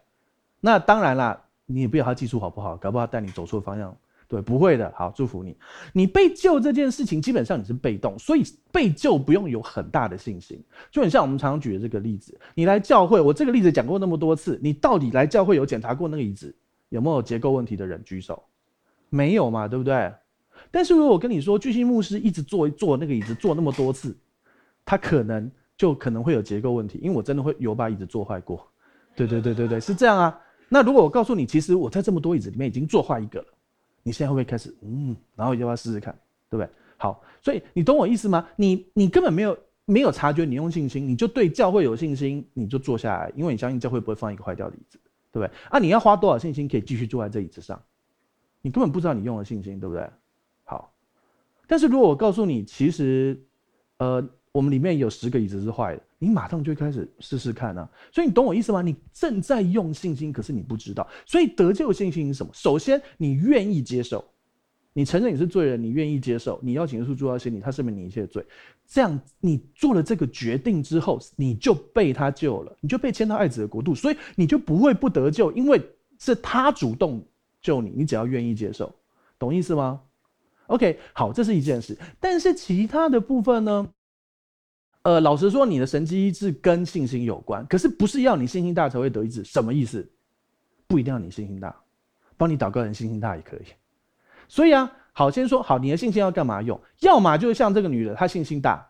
那当然啦，你也不要他技术好不好，搞不好带你走错方向。对，不会的。好，祝福你。你被救这件事情，基本上你是被动，所以被救不用有很大的信心。就很像我们常常举的这个例子，你来教会，我这个例子讲过那么多次，你到底来教会有检查过那个椅子有没有结构问题的人举手？没有嘛，对不对？但是如果我跟你说，巨星牧师一直坐坐那个椅子坐那么多次，他可能就可能会有结构问题，因为我真的会有把椅子坐坏过。对对对对对，是这样啊。那如果我告诉你，其实我在这么多椅子里面已经坐坏一个了，你现在会不会开始嗯，然后要不要试试看，对不对？好，所以你懂我意思吗？你你根本没有没有察觉，你用信心，你就对教会有信心，你就坐下来，因为你相信教会不会放一个坏掉的椅子，对不对？啊，你要花多少信心可以继续坐在这椅子上？你根本不知道你用了信心，对不对？好，但是如果我告诉你，其实，呃，我们里面有十个椅子是坏的，你马上就开始试试看啊。所以你懂我意思吗？你正在用信心，可是你不知道。所以得救信心是什么？首先，你愿意接受，你承认你是罪人，你愿意接受，你邀请耶稣住到心里，他赦免你一切罪。这样，你做了这个决定之后，你就被他救了，你就被迁到爱子的国度，所以你就不会不得救，因为是他主动。救你，你只要愿意接受，懂意思吗？OK，好，这是一件事。但是其他的部分呢？呃，老实说，你的神迹医治跟信心有关，可是不是要你信心大才会得医治，什么意思？不一定要你信心大，帮你祷告人信心大也可以。所以啊，好，先说好，你的信心要干嘛用？要么就是像这个女的，她信心大，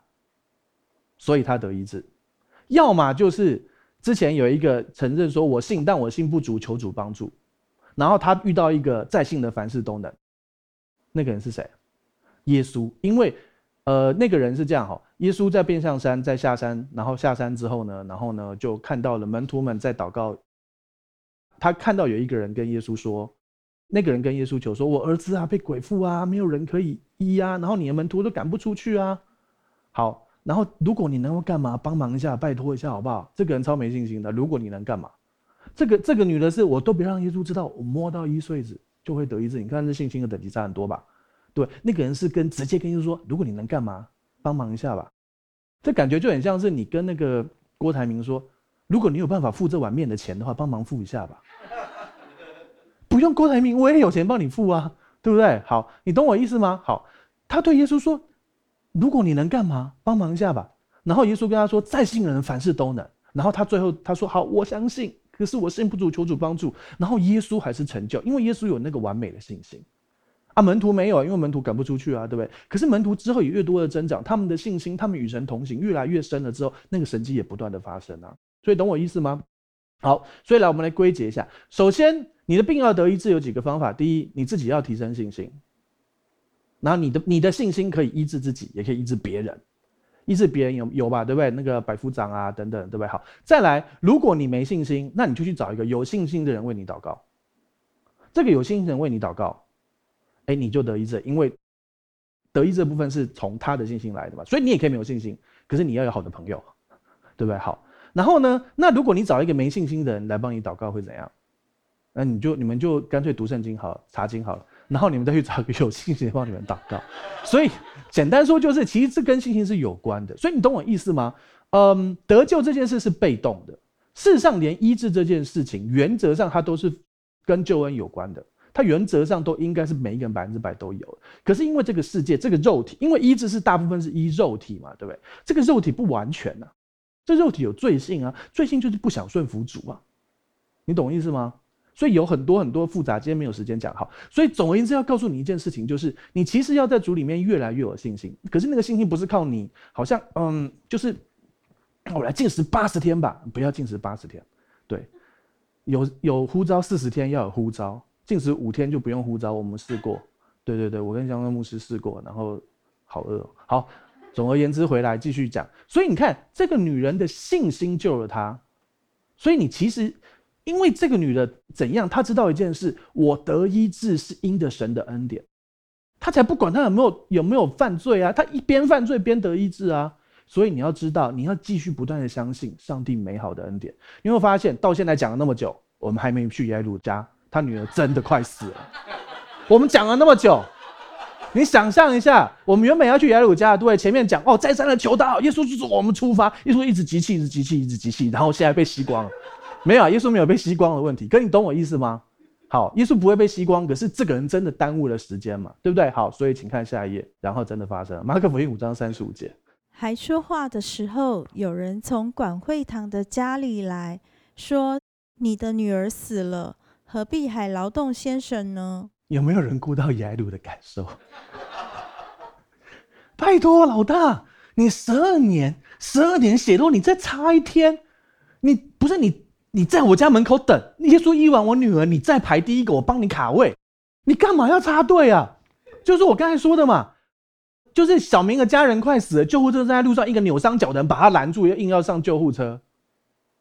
所以她得医治；要么就是之前有一个承认说，我信，但我信不足，求主帮助。然后他遇到一个在信的凡事都能，那个人是谁？耶稣。因为，呃，那个人是这样哈，耶稣在变相山，在下山，然后下山之后呢，然后呢就看到了门徒们在祷告。他看到有一个人跟耶稣说，那个人跟耶稣求说：“我儿子啊，被鬼附啊，没有人可以医啊，然后你的门徒都赶不出去啊。”好，然后如果你能够干嘛，帮忙一下，拜托一下，好不好？这个人超没信心的，如果你能干嘛？这个这个女的是，我都别让耶稣知道，我摸到一穗子就会得医治。你看这信心的等级差很多吧？对，那个人是跟直接跟耶稣说，如果你能干嘛，帮忙一下吧。这感觉就很像是你跟那个郭台铭说，如果你有办法付这碗面的钱的话，帮忙付一下吧。不用郭台铭，我也有钱帮你付啊，对不对？好，你懂我意思吗？好，他对耶稣说，如果你能干嘛，帮忙一下吧。然后耶稣跟他说，再信的人凡事都能。然后他最后他说，好，我相信。可是我信不足，求主帮助。然后耶稣还是成就，因为耶稣有那个完美的信心啊。门徒没有，因为门徒赶不出去啊，对不对？可是门徒之后也越多的增长，他们的信心，他们与神同行越来越深了之后，那个神迹也不断的发生啊。所以懂我意思吗？好，所以来我们来归结一下。首先，你的病要得医治有几个方法。第一，你自己要提升信心，然后你的你的信心可以医治自己，也可以医治别人。医治别人有有吧，对不对？那个百夫长啊，等等，对不对？好，再来，如果你没信心，那你就去找一个有信心的人为你祷告。这个有信心的人为你祷告，哎，你就得医治，因为得医治的部分是从他的信心来的嘛。所以你也可以没有信心，可是你要有好的朋友，对不对？好，然后呢，那如果你找一个没信心的人来帮你祷告，会怎样？那你就你们就干脆读圣经好，查经好了。然后你们再去找个有信心的帮你们祷告，所以简单说就是，其实这跟信心是有关的。所以你懂我意思吗？嗯，得救这件事是被动的，事实上连医治这件事情，原则上它都是跟救恩有关的，它原则上都应该是每一个人百分之百都有。可是因为这个世界这个肉体，因为医治是大部分是医肉体嘛，对不对？这个肉体不完全呐、这肉体有罪性啊，罪性就是不想顺服主啊，你懂意思吗？所以有很多很多复杂，今天没有时间讲好。所以总而言之，要告诉你一件事情，就是你其实要在主里面越来越有信心。可是那个信心不是靠你，好像嗯，就是我来禁食八十天吧，不要禁食八十天。对，有有呼召四十天要有呼召，禁食五天就不用呼召。我们试过，对对对，我跟江恩牧师试过，然后好饿。好，总而言之，回来继续讲。所以你看，这个女人的信心救了她。所以你其实。因为这个女的怎样，她知道一件事：我得医治是因着神的恩典，她才不管她有没有有没有犯罪啊，她一边犯罪边得医治啊。所以你要知道，你要继续不断的相信上帝美好的恩典。你会发现，到现在讲了那么久，我们还没去耶路家，他女儿真的快死了。我们讲了那么久，你想象一下，我们原本要去耶路家，对，前面讲哦，再三的求道，耶稣就说我们出发，耶稣一直集气，一直集气，一直集气，然后现在被吸光了。没有啊，耶稣没有被吸光的问题。可你懂我意思吗？好，耶稣不会被吸光，可是这个人真的耽误了时间嘛，对不对？好，所以请看下一页，然后真的发生了。马可福音五章三十五节，还说话的时候，有人从管会堂的家里来说：“你的女儿死了，何必还劳动先生呢？”有没有人顾到雅鲁的感受？拜托老大，你十二年，十二年血肉，你再差一天，你不是你。你在我家门口等，耶稣医完我女儿，你再排第一个，我帮你卡位。你干嘛要插队啊？就是我刚才说的嘛，就是小明的家人快死了，救护车在路上，一个扭伤脚的人把他拦住，要硬要上救护车，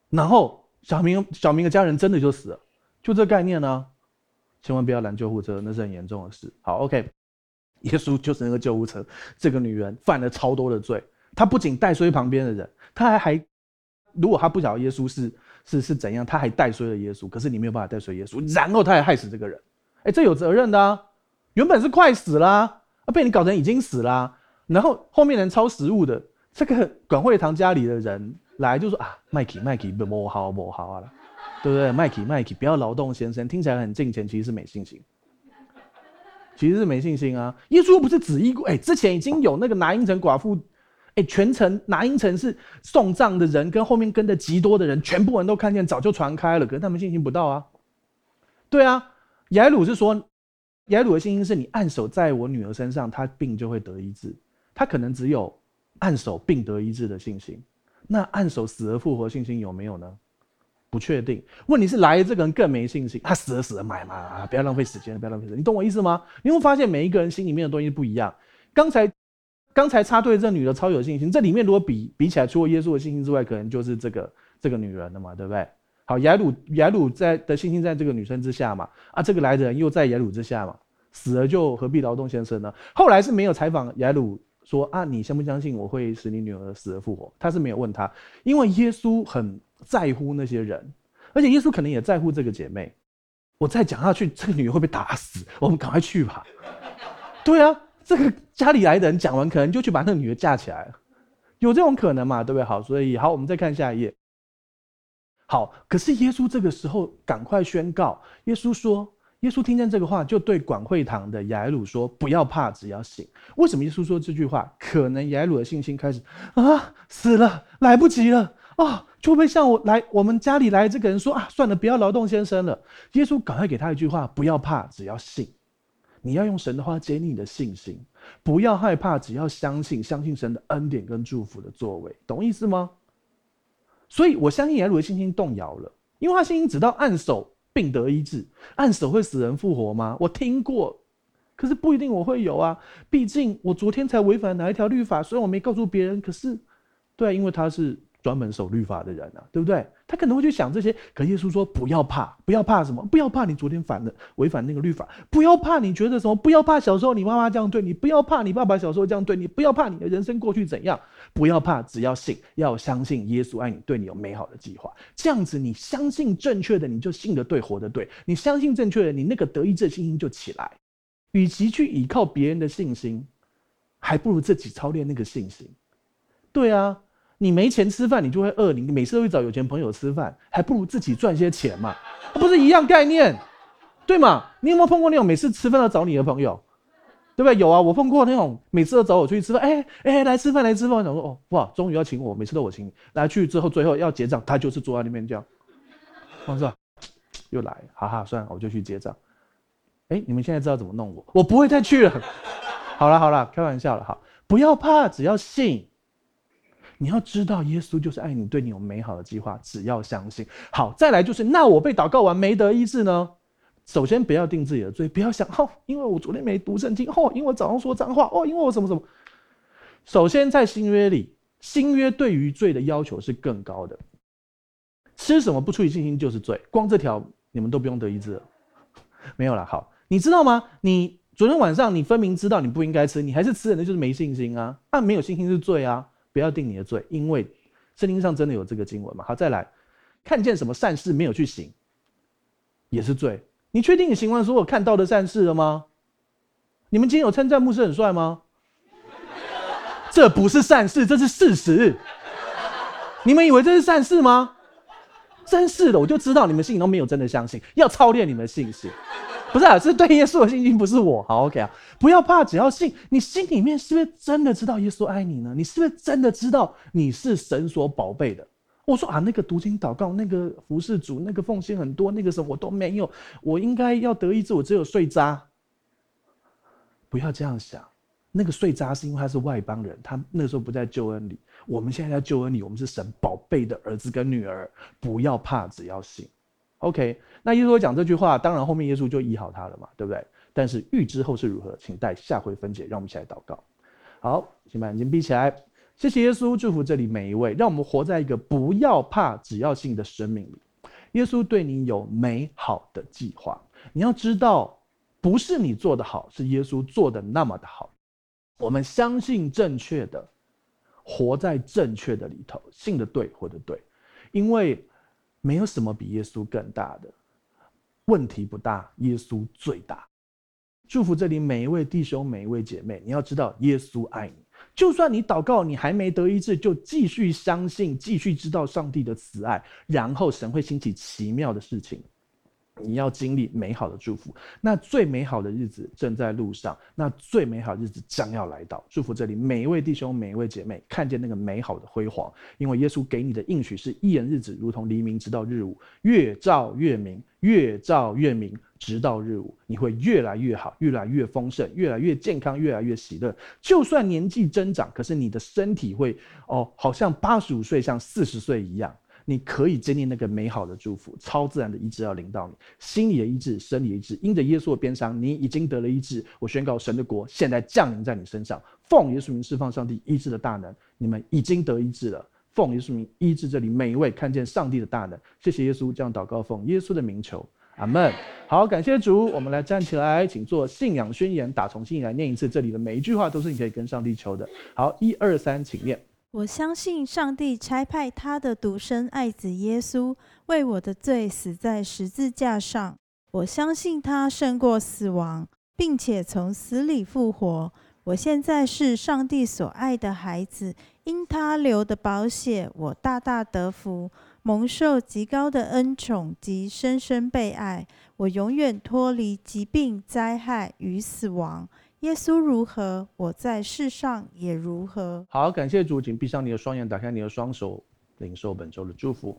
然后小明小明的家人真的就死了，就这概念呢、千万不要拦救护车，那是很严重的事。好，OK，耶稣就是那个救护车。这个女人犯了超多的罪，她不仅带衰旁边的人，她还还，如果她不晓得耶稣是是是怎样，她还带衰了耶稣。可是你没有办法带衰耶稣，然后她还害死这个人，哎、这有责任的啊。原本是快死啦，被你搞成已经死啦。然后后面人抄食物的，这个管会堂家里的人来就说啊，麦基麦基不好不好啊了。对不对？麦基麦基，不要劳动先生，听起来很敬虔，其实是没信心。其实是没信心啊！耶稣又不是只一过，哎，之前已经有那个拿因城寡妇，哎，全城拿因城是送葬的人，跟后面跟的极多的人，全部人都看见，早就传开了，可是他们信心不到啊。对啊，雅鲁是说，雅鲁的信心是你按手在我女儿身上，她病就会得医治。他可能只有按手病得医治的信心，那按手死而复活信心有没有呢？不确定，问题是来这个人更没信心，他死了死了买嘛，不要浪费时间，不要浪费时间，你懂我意思吗？你会发现每一个人心里面的东西不一样。刚才刚才插队这女的超有信心，这里面如果比比起来，除了耶稣的信心之外，可能就是这个这个女人了嘛，对不对？好，雅鲁雅鲁在的信心在这个女生之下嘛，啊，这个来的人又在雅鲁之下嘛，死了就何必劳动先生呢？后来是没有采访雅鲁说啊，你相不相信我会使你女儿死而复活？他是没有问他，因为耶稣很。在乎那些人，而且耶稣可能也在乎这个姐妹。我再讲下去，这个女人会被打死。我们赶快去吧。对啊，这个家里来的人讲完，可能就去把那个女的架起来，有这种可能嘛？对不对？好，所以好，我们再看下一页。好，可是耶稣这个时候赶快宣告。耶稣说：“耶稣听见这个话，就对管会堂的雅鲁说：‘不要怕，只要信。’为什么耶稣说这句话？可能雅鲁的信心开始啊，死了，来不及了。”啊，就会像我来我们家里来这个人说啊，算了，不要劳动先生了。耶稣赶快给他一句话：不要怕，只要信。你要用神的话建立你的信心，不要害怕，只要相信，相信神的恩典跟祝福的作为，懂意思吗？所以我相信雅鲁的信心动摇了，因为他信心只到按手病得医治，按手会使人复活吗？我听过，可是不一定我会有啊。毕竟我昨天才违反哪一条律法，虽然我没告诉别人，可是对，因为他是。专门守律法的人啊，对不对？他可能会去想这些。可耶稣说：“不要怕，不要怕什么？不要怕你昨天反了违反那个律法，不要怕你觉得什么？不要怕小时候你妈妈这样对你，不要怕你爸爸小时候这样对你，不要怕你的人生过去怎样，不要怕，只要信，要相信耶稣爱你，对你有美好的计划。这样子，你相信正确的，你就信得对，活得对。你相信正确的，你那个得医治信心就起来。与其去依靠别人的信心，还不如自己操练那个信心。对啊。”你没钱吃饭，你就会饿。你每次都会找有钱朋友吃饭，还不如自己赚些钱嘛，不是一样概念，对吗？你有没有碰过那种每次吃饭都找你的朋友，对不对？有啊，我碰过那种每次都找我出去吃饭，哎哎，来吃饭来吃饭。我想说哦哇，终于要请我，每次都我请你。来去之后，最后要结账，他就是坐在那边这样，我说又来，哈哈，算了，我就去结账。哎，你们现在知道怎么弄我？我不会再去了。好了好了，开玩笑了哈，不要怕，只要信。你要知道，耶稣就是爱你，对你有美好的计划。只要相信。好，再来就是，那我被祷告完没得医治呢？首先不要定自己的罪，不要想哦，因为我昨天没读圣经哦，因为我早上说脏话哦，因为我什么什么。首先在新约里，新约对于罪的要求是更高的。吃什么不出于信心就是罪，光这条你们都不用得医治了。没有了。好，你知道吗？你昨天晚上你分明知道你不应该吃，你还是吃，那就是没信心啊。但没有信心是罪啊。不要定你的罪，因为圣经上真的有这个经文嘛。好，再来，看见什么善事没有去行，也是罪。你确定你行完所有看到的善事了吗？你们今天有称赞牧师很帅吗？这不是善事，这是事实。你们以为这是善事吗？真是的，我就知道你们心里都没有真的相信，要操练你们的信心。不是啊，是对耶稣的信心，不是我。好，OK 啊，不要怕，只要信。你心里面是不是真的知道耶稣爱你呢？你是不是真的知道你是神所宝贝的？我说啊，那个读经祷告，那个服侍主，那个奉献很多，那个什么我都没有，我应该要得医治，我只有碎渣。不要这样想，那个碎渣是因为他是外邦人，他那时候不在救恩里。我们现在在救恩里，我们是神宝贝的儿子跟女儿。不要怕，只要信。OK，那耶稣讲这句话，当然后面耶稣就医好他了嘛，对不对？但是预知后事如何，请待下回分解。让我们一起来祷告。好，请把眼睛闭起来。谢谢耶稣，祝福这里每一位，让我们活在一个不要怕，只要信的生命里。耶稣对你有美好的计划，你要知道，不是你做的好，是耶稣做的那么的好。我们相信正确的，活在正确的里头，信的对，活的对，因为没有什么比耶稣更大的。问题不大，耶稣最大。祝福这里每一位弟兄、每一位姐妹，你要知道，耶稣爱你。就算你祷告，你还没得医治，就继续相信，继续知道上帝的慈爱，然后神会兴起奇妙的事情。你要经历美好的祝福，那最美好的日子正在路上，那最美好的日子将要来到。祝福这里每一位弟兄、每一位姐妹，看见那个美好的辉煌，因为耶稣给你的应许是一人日子如同黎明，直到日午，越照越明，越照越明，直到日午，你会越来越好，越来越丰盛，越来越健康，越来越喜乐。就算年纪增长，可是你的身体会哦，好像八十五岁像四十岁一样。你可以经历那个美好的祝福，超自然的医治要临到你，心理的医治，生理的医治，因着耶稣的鞭伤，你已经得了医治。我宣告神的国现在降临在你身上，奉耶稣名释放上帝医治的大能，你们已经得医治了。奉耶稣名医治这里每一位看见上帝的大能，谢谢耶稣，这样祷告奉耶稣的名求，阿门。好，感谢主，我们来站起来，请做信仰宣言，打从心里来念一次，这里的每一句话都是你可以跟上帝求的。好，一二三，请念。我相信上帝差派他的独生爱子耶稣为我的罪死在十字架上。我相信他胜过死亡，并且从死里复活。我现在是上帝所爱的孩子，因他流的宝血，我大大得福，蒙受极高的恩宠及深深被爱。我永远脱离疾病、灾害与死亡。耶稣如何，我在世上也如何。好，感谢主，请闭上你的双眼，打开你的双手，领受本周的祝福。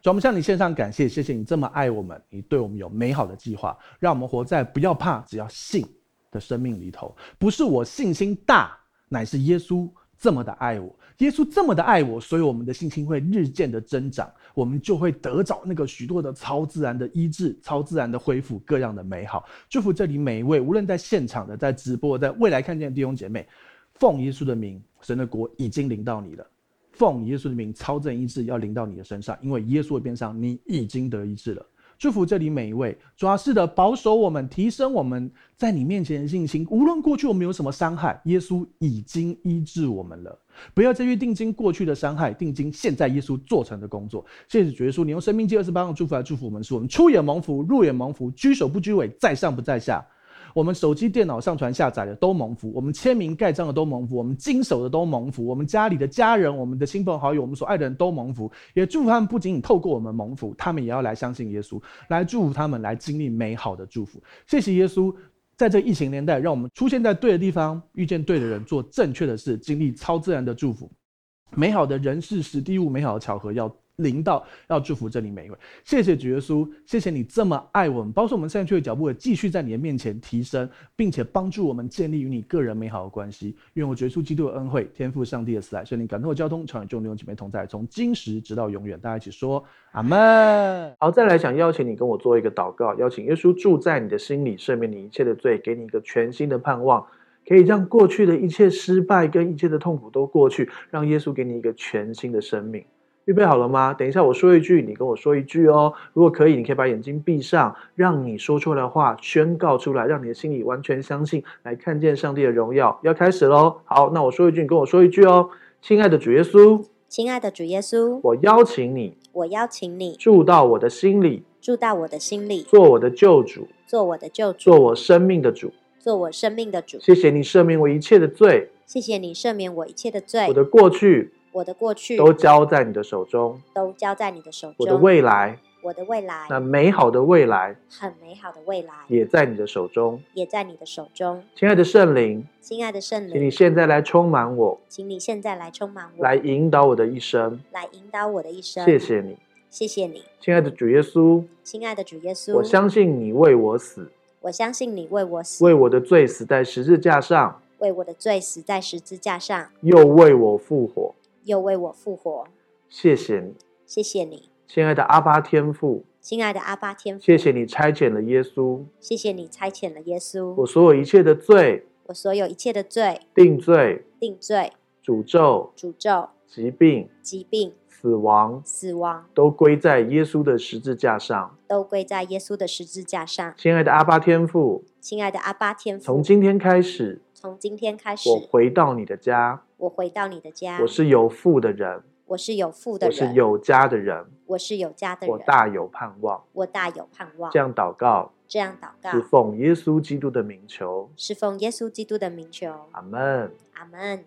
主，我们向你献上感谢，谢谢你这么爱我们，你对我们有美好的计划，让我们活在不要怕，只要信的生命里头。不是我信心大，乃是耶稣这么的爱我。耶稣这么的爱我，所以我们的信心会日渐的增长。我们就会得着那个许多的超自然的医治、超自然的恢复、各样的美好。祝福这里每一位，无论在现场的、在直播、在未来看见的弟兄姐妹，奉耶稣的名，神的国已经临到你了。奉耶稣的名，超自然医治要临到你的身上，因为耶稣的边上你已经得医治了。祝福这里每一位，主要是的保守我们，提升我们在你面前的信心。无论过去我们有什么伤害，耶稣已经医治我们了。不要再去定睛过去的伤害，定睛现在耶稣做成的工作。谢谢主耶稣，你用生命记二十八章祝福来祝福我们，是我们出也蒙福，入也蒙福，居首不居尾，在上不在下。我们手机、电脑上传下载的都蒙福，我们签名盖章的都蒙福，我们经手的都蒙福，我们家里的家人、我们的亲朋好友、我们所爱的人都蒙福。也祝福他们，不仅仅透过我们蒙福，他们也要来相信耶稣，来祝福他们，来经历美好的祝福。谢谢耶稣，在这疫情年代，让我们出现在对的地方，遇见对的人，做正确的事，经历超自然的祝福，美好的人事、史地物，美好的巧合要。临到要祝福这里每一位，谢谢主耶稣，谢谢你这么爱我们，保守我们现在去的脚步，继续在你的面前提升，并且帮助我们建立与你个人美好的关系。愿我耶稣基督的恩惠、天赋上帝的慈爱、圣灵感动的交通，常与众弟兄姐妹同在，从今时直到永远。大家一起说阿门。好，再来想邀请你跟我做一个祷告，邀请耶稣住在你的心里，赦免你一切的罪，给你一个全新的盼望，可以让过去的一切失败跟一切的痛苦都过去，让耶稣给你一个全新的生命。预备好了吗？等一下我说一句，你跟我说一句哦。如果可以，你可以把眼睛闭上，让你说出来的话宣告出来，让你的心里完全相信，来看见上帝的荣耀。要开始喽！好，那我说一句，你跟我说一句哦。亲爱的主耶稣，亲爱的主耶稣，我邀请你，我邀请你住到我的心里，住到我的心里，做我的救主，做我的救主，做我生命的主，做我生命的主。谢谢你赦免我一切的罪，谢谢你赦免我一切的罪。我的过去。我的过去都交在你的手中，都交在你的手中。我的未来，我的未来，那美好的未来，很美好的未来，也在你的手中，也在你的手中。亲爱的圣灵，亲爱的圣灵，请你现在来充满我，请你现在来充满我，来引导我的一生，来引导我的一生。谢谢你，谢谢你，亲爱的主耶稣，亲爱的主耶稣，我相信你为我死，我相信你为我死，为我的罪死在十字架上，为我的罪死在十字架上，又为我复活。又为我复活，谢谢你，谢谢你，亲爱的阿巴天父，亲爱的阿巴天父，谢谢你差遣了耶稣，谢谢你差遣了耶稣，我所有一切的罪，我所有一切的罪，定罪，定罪，诅咒，诅咒，疾病，疾病，死死亡、死亡都归在耶稣的十字架上，都归在耶稣的十字架上。亲爱的阿巴天父，亲爱的阿巴天父，从今天开始，从今天开始，我回到你的家，我回到你的家，我是有父的人，我是有父的人，我是有家的人，我是有家的人，我大有盼望，我大有盼望。这样祷告，这样祷告，是奉耶稣基督的名求，是奉耶稣基督的名求。阿门，阿门。